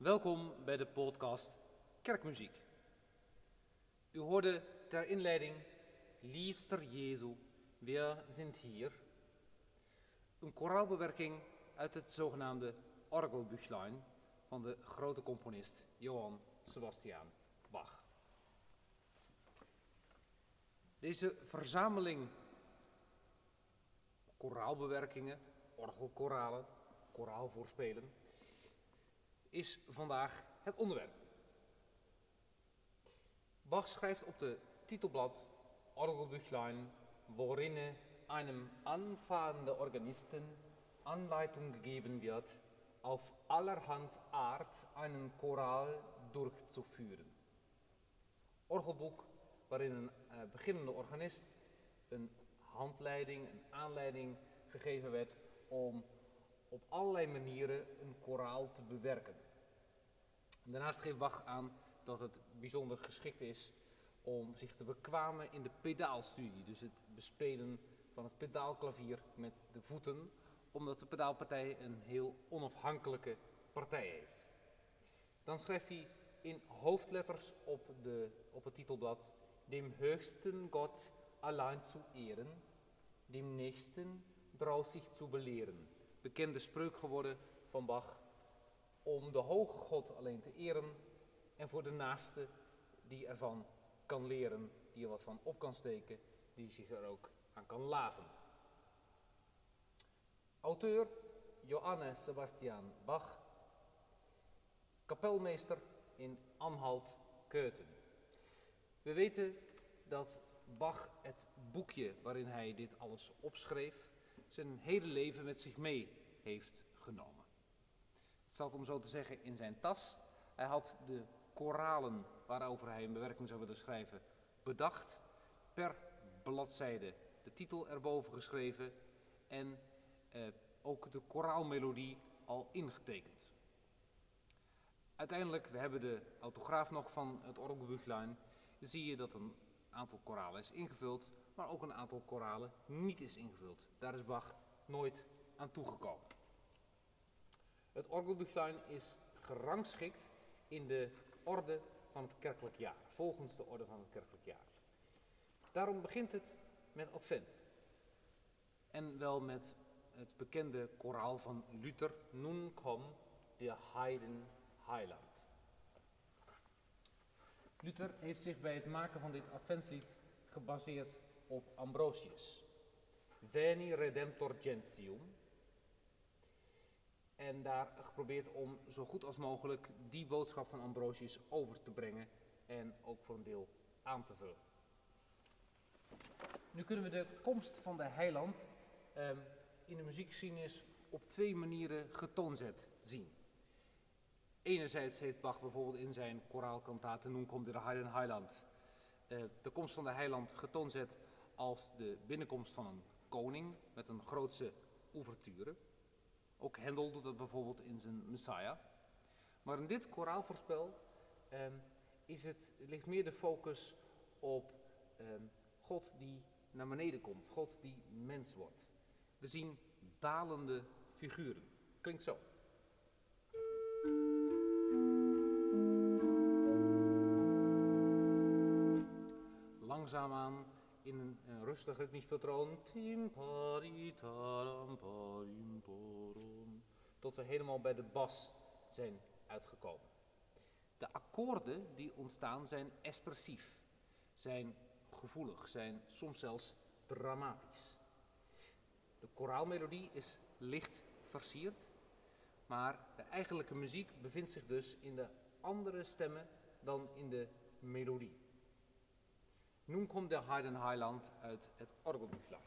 Welkom bij de podcast Kerkmuziek. U hoorde ter inleiding Liefster Jezu, wir sind hier. Een koraalbewerking uit het zogenaamde Orgelbüchlein van de grote componist Johann Sebastian Bach. Deze verzameling koraalbewerkingen, orgelkoralen, koraalvoorspelen, is vandaag het onderwerp. Bach schrijft op de titelblad Orgelbüchlein, waarin einem anfahrenden Organisten Anleitung gegeben wird, auf allerhand Art einen Choral durchzuführen. Orgelboek waarin een uh, beginnende organist een handleiding, een aanleiding gegeven werd om op allerlei manieren een koraal te bewerken. Daarnaast geeft Bach aan dat het bijzonder geschikt is om zich te bekwamen in de pedaalstudie, dus het bespelen van het pedaalklavier met de voeten, omdat de pedaalpartij een heel onafhankelijke partij heeft. Dan schrijft hij in hoofdletters op, de, op het titelblad: Dem höchsten Gott allein zu ehren, dem nächsten draus zich zu belehren bekende spreuk geworden van Bach om de hoge God alleen te eren en voor de naaste die ervan kan leren, die er wat van op kan steken, die zich er ook aan kan laven. Auteur Johannes Sebastian Bach, kapelmeester in Anhalt-Keuten. We weten dat Bach het boekje waarin hij dit alles opschreef, zijn hele leven met zich mee heeft genomen. Het zat om zo te zeggen in zijn tas. Hij had de koralen waarover hij een bewerking zou willen schrijven bedacht, per bladzijde de titel erboven geschreven en eh, ook de koraalmelodie al ingetekend. Uiteindelijk, we hebben de autograaf nog van het Orgelbüchlein, zie je dat een aantal koralen is ingevuld, maar ook een aantal koralen niet is ingevuld. Daar is Bach nooit aan toegekomen. Het Orgelbüchlein is gerangschikt in de orde van het kerkelijk jaar, volgens de orde van het kerkelijk jaar. Daarom begint het met Advent. En wel met het bekende koraal van Luther, Nun komm der Heiden Heiland. Luther heeft zich bij het maken van dit adventslied gebaseerd op Ambrosius. Veni redemptor gentium. En daar geprobeerd om zo goed als mogelijk die boodschap van Ambrosius over te brengen en ook voor een deel aan te vullen. Nu kunnen we de komst van de heiland eh, in de muziekgeschiedenis op twee manieren getoonzet zien. Enerzijds heeft Bach bijvoorbeeld in zijn koraalkantate Nun de Heiden Heiland uh, de komst van de heiland getoonzet als de binnenkomst van een koning met een grootse ouverture. Ook Hendel doet dat bijvoorbeeld in zijn Messiah. Maar in dit koraalvoorspel um, is het, ligt meer de focus op um, God die naar beneden komt, God die mens wordt. We zien dalende figuren. Klinkt zo. Langzaamaan in een, een rustig ritmisch patroon. Tot we helemaal bij de bas zijn uitgekomen. De akkoorden die ontstaan zijn expressief, zijn gevoelig, zijn soms zelfs dramatisch. De koraalmelodie is licht versierd, maar de eigenlijke muziek bevindt zich dus in de andere stemmen dan in de melodie. Nun komt der Heiden Heiland uit het Orgelbüchlein.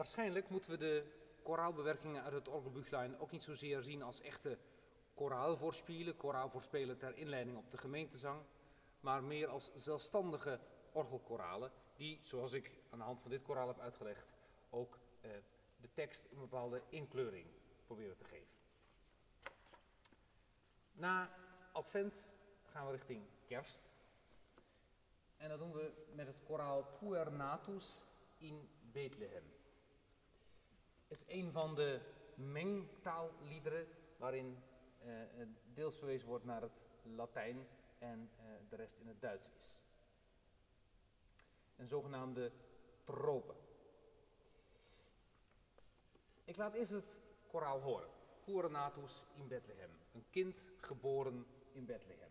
Waarschijnlijk moeten we de koraalbewerkingen uit het orgelbüchlein ook niet zozeer zien als echte koraalvoorspielen, koraalvoorspelen ter inleiding op de gemeentezang, maar meer als zelfstandige orgelkoralen die, zoals ik aan de hand van dit koraal heb uitgelegd, ook eh, de tekst een bepaalde inkleuring proberen te geven. Na Advent gaan we richting kerst. En dat doen we met het koraal Puer Natus in Bethlehem. Is een van de mengtaalliederen waarin uh, deels verwezen wordt naar het Latijn en uh, de rest in het Duits is. Een zogenaamde trope. Ik laat eerst het koraal horen. Puer Natus in Bethlehem. Een kind geboren in Bethlehem.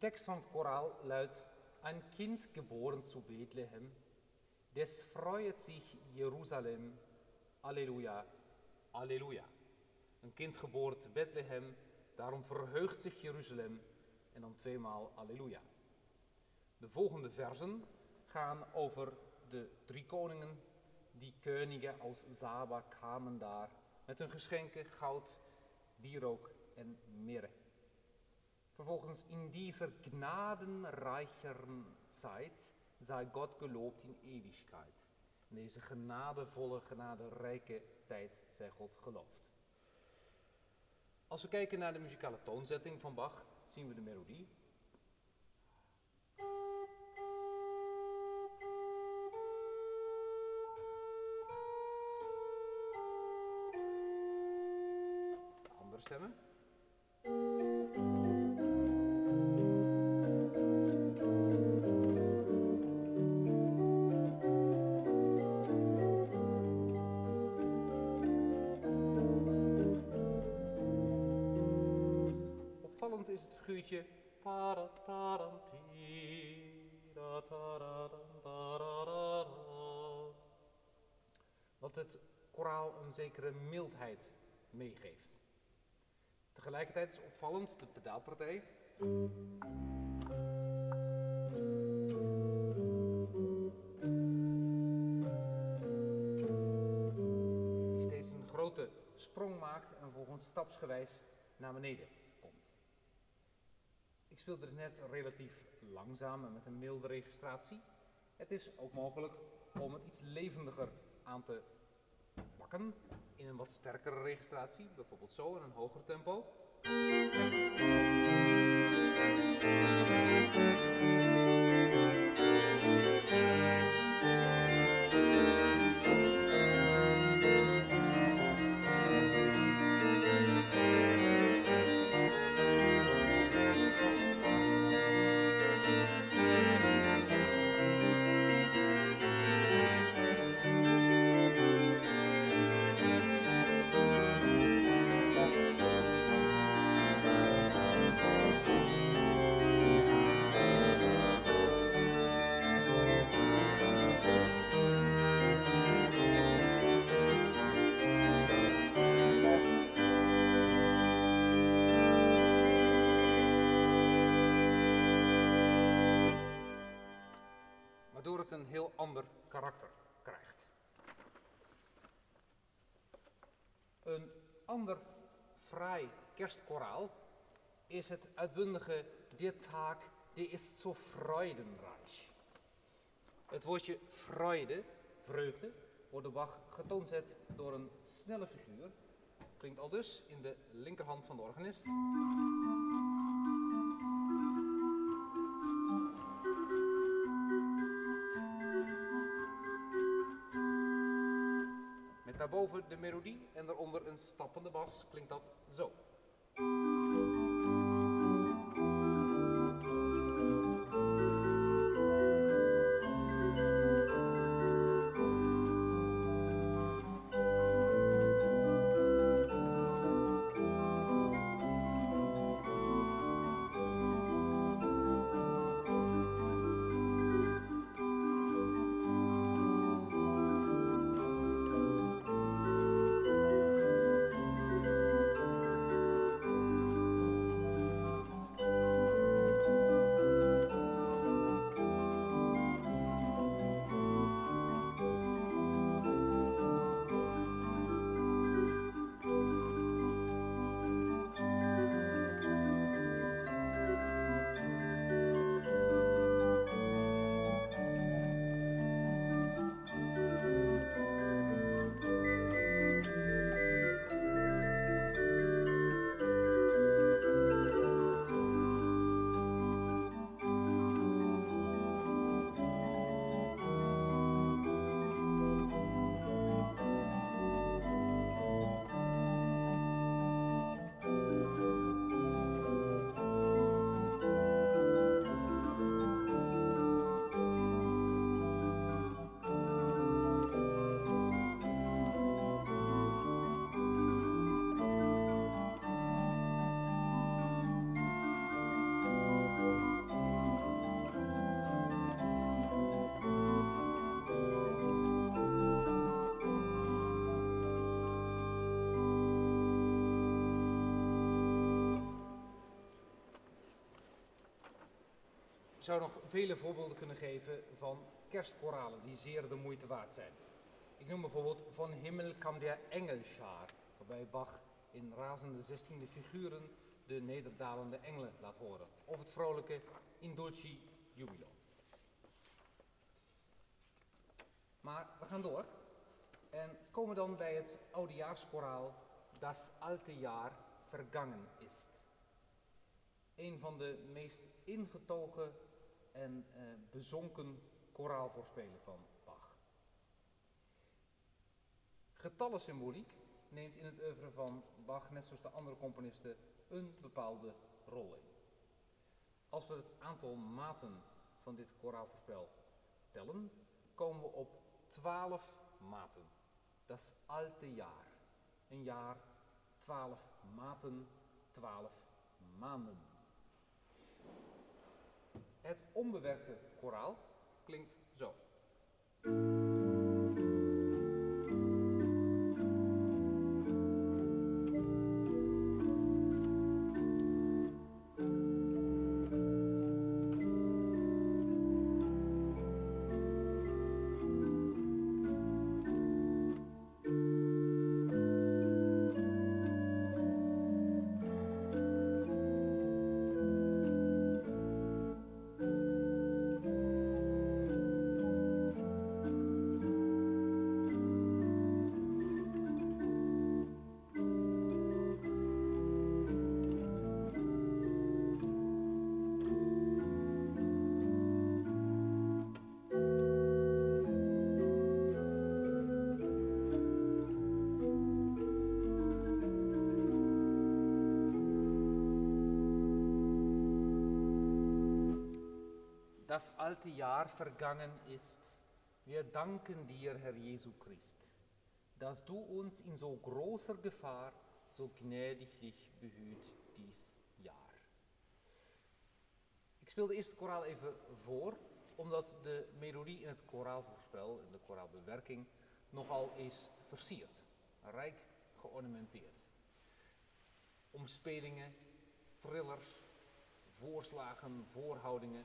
Tekst van het koraal luidt: Ein Kind geboren zu Bethlehem, des freut sich Jeruzalem, Alleluia, Alleluia. Een kind geboren te Bethlehem, daarom verheugt zich Jeruzalem en dan tweemaal Alleluia. De volgende versen gaan over de drie koningen, die koningen als Saba kwamen daar met hun geschenken goud, wierook en mirre. Vervolgens in dieser gnadenreicheren Zeit sei Gott gelobt in Ewigkeit. In deze genadevolle, genaderijke tijd zij God geloofd. Als we kijken naar de muzikale toonzetting van Bach, zien we de melodie. andere stemmen. Een zekere mildheid meegeeft. Tegelijkertijd is opvallend de pedaalpartij. Die steeds een grote sprong maakt en volgens stapsgewijs naar beneden. Ik speelde het net relatief langzaam en met een milde registratie. Het is ook mogelijk om het iets levendiger aan te in een wat sterkere registratie, bijvoorbeeld zo in een hoger tempo. heel ander karakter krijgt. Een ander fraai kerstkoraal is het uitbundige dit taak die is zo freudenreich. Het woordje freude, vreugde, wordt de Bach getoonzet door een snelle figuur. Klinkt al dus in de linkerhand van de organist. Daarboven de melodie en daaronder een stappende bas klinkt dat zo. Zou nog vele voorbeelden kunnen geven van kerstkoralen die zeer de moeite waard zijn. Ik noem bijvoorbeeld Van Himmel kam der Engelschaar, waarbij Bach in razende zestiende figuren de nederdalende engelen laat horen. Of het vrolijke In Dulci Jubilo. Maar we gaan door en komen dan bij het oudejaarskoraal Das alte Jaar vergangen is. Een van de meest ingetogen en eh, bezonken koraalvoorspelen van Bach. Getallensymboliek neemt in het oeuvre van Bach, net zoals de andere componisten, een bepaalde rol in. Als we het aantal maten van dit koraalvoorspel tellen, komen we op 12 maten. Dat is alte jaar. Een jaar, 12 maten, 12 maanden. Het onbewerkte koraal klinkt zo. Das alte Jahr vergangen ist, wir danken dir, Herr Jesu Christ, dass du uns in so großer Gefahr so gnädiglich behüt dies jaar. Ik speel de eerste koraal even voor, omdat de melodie in het koraalvoorspel, in de koraalbewerking, nogal is versierd, rijk geornamenteerd. Omspelingen, trillers, voorslagen, voorhoudingen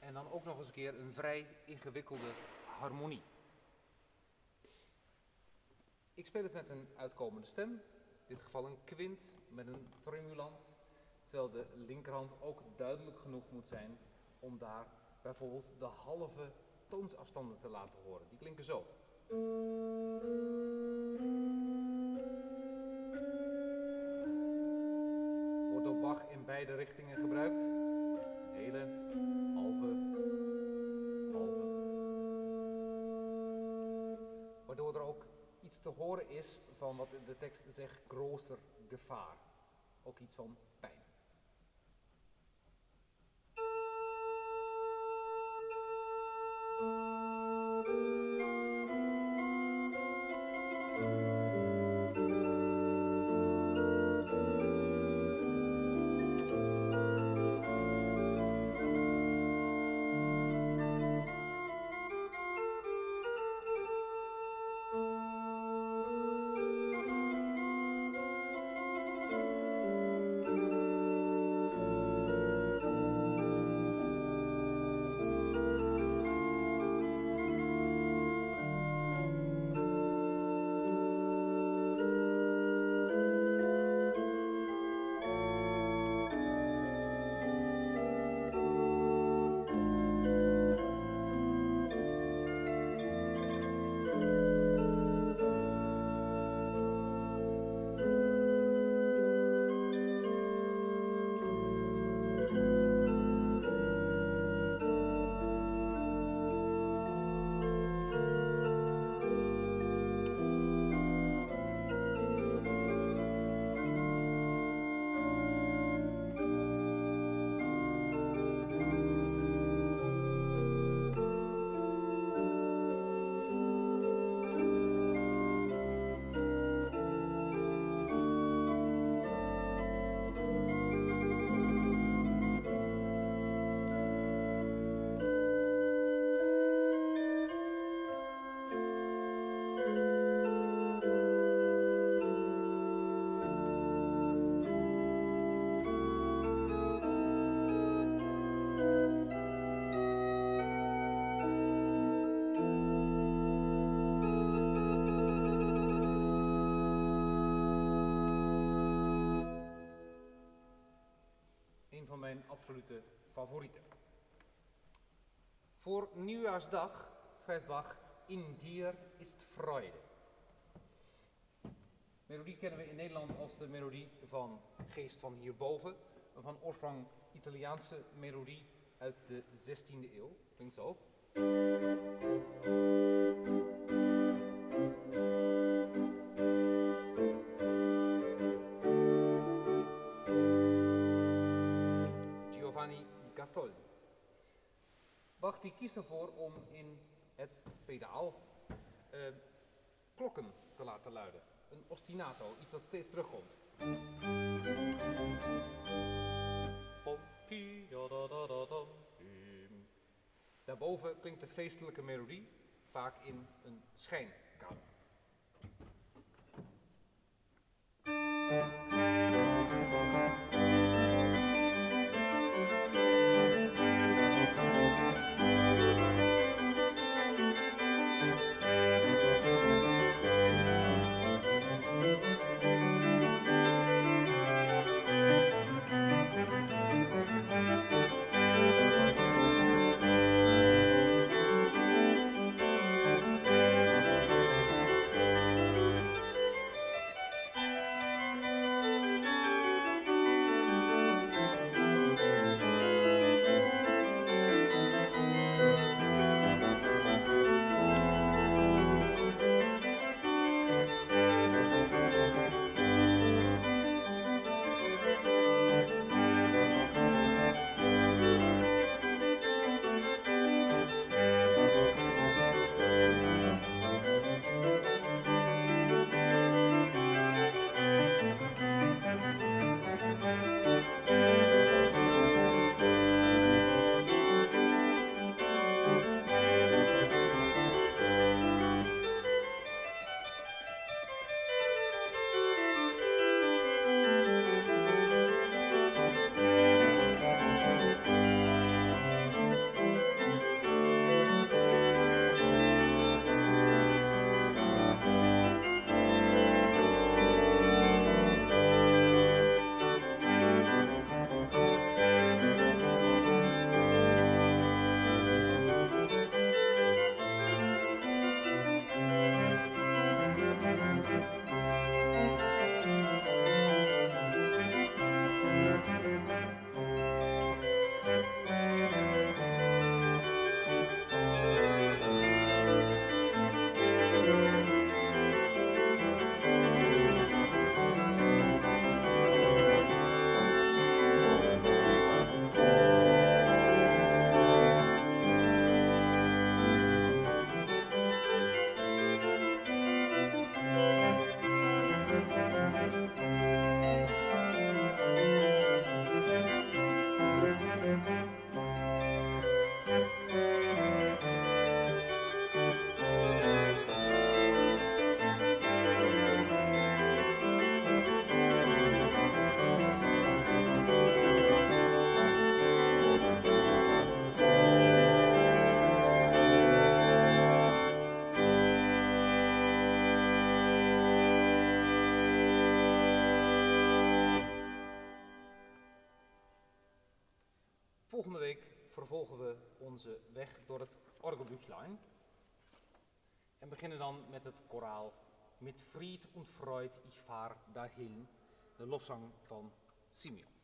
en dan ook nog eens een keer een vrij ingewikkelde harmonie. Ik speel het met een uitkomende stem in dit geval een kwint met een tremulant, terwijl de linkerhand ook duidelijk genoeg moet zijn om daar bijvoorbeeld de halve toonsafstanden te laten horen. Die klinken zo. Wordt door Bach in beide richtingen gebruikt. Hele, iets te horen is van wat de tekst zegt, groter gevaar. Ook iets van pijn. Absolute favorieten. Voor nieuwjaarsdag schrijft Bach In dir ist Freude. Melodie kennen we in Nederland als de melodie van Geest van hierboven. Een van oorsprong Italiaanse melodie uit de 16e eeuw. Klinkt zo. Gastoldi. Bach die kiest ervoor om in het pedaal eh, klokken te laten luiden. Een ostinato, iets wat steeds terugkomt. Daarboven klinkt de feestelijke melodie, vaak in een schijnkamer. Vervolgen we onze weg door het Orgelbüchlein. En beginnen dan met het koraal Mit Fried und Freud ich fahr dahin, de lofzang van Simeon.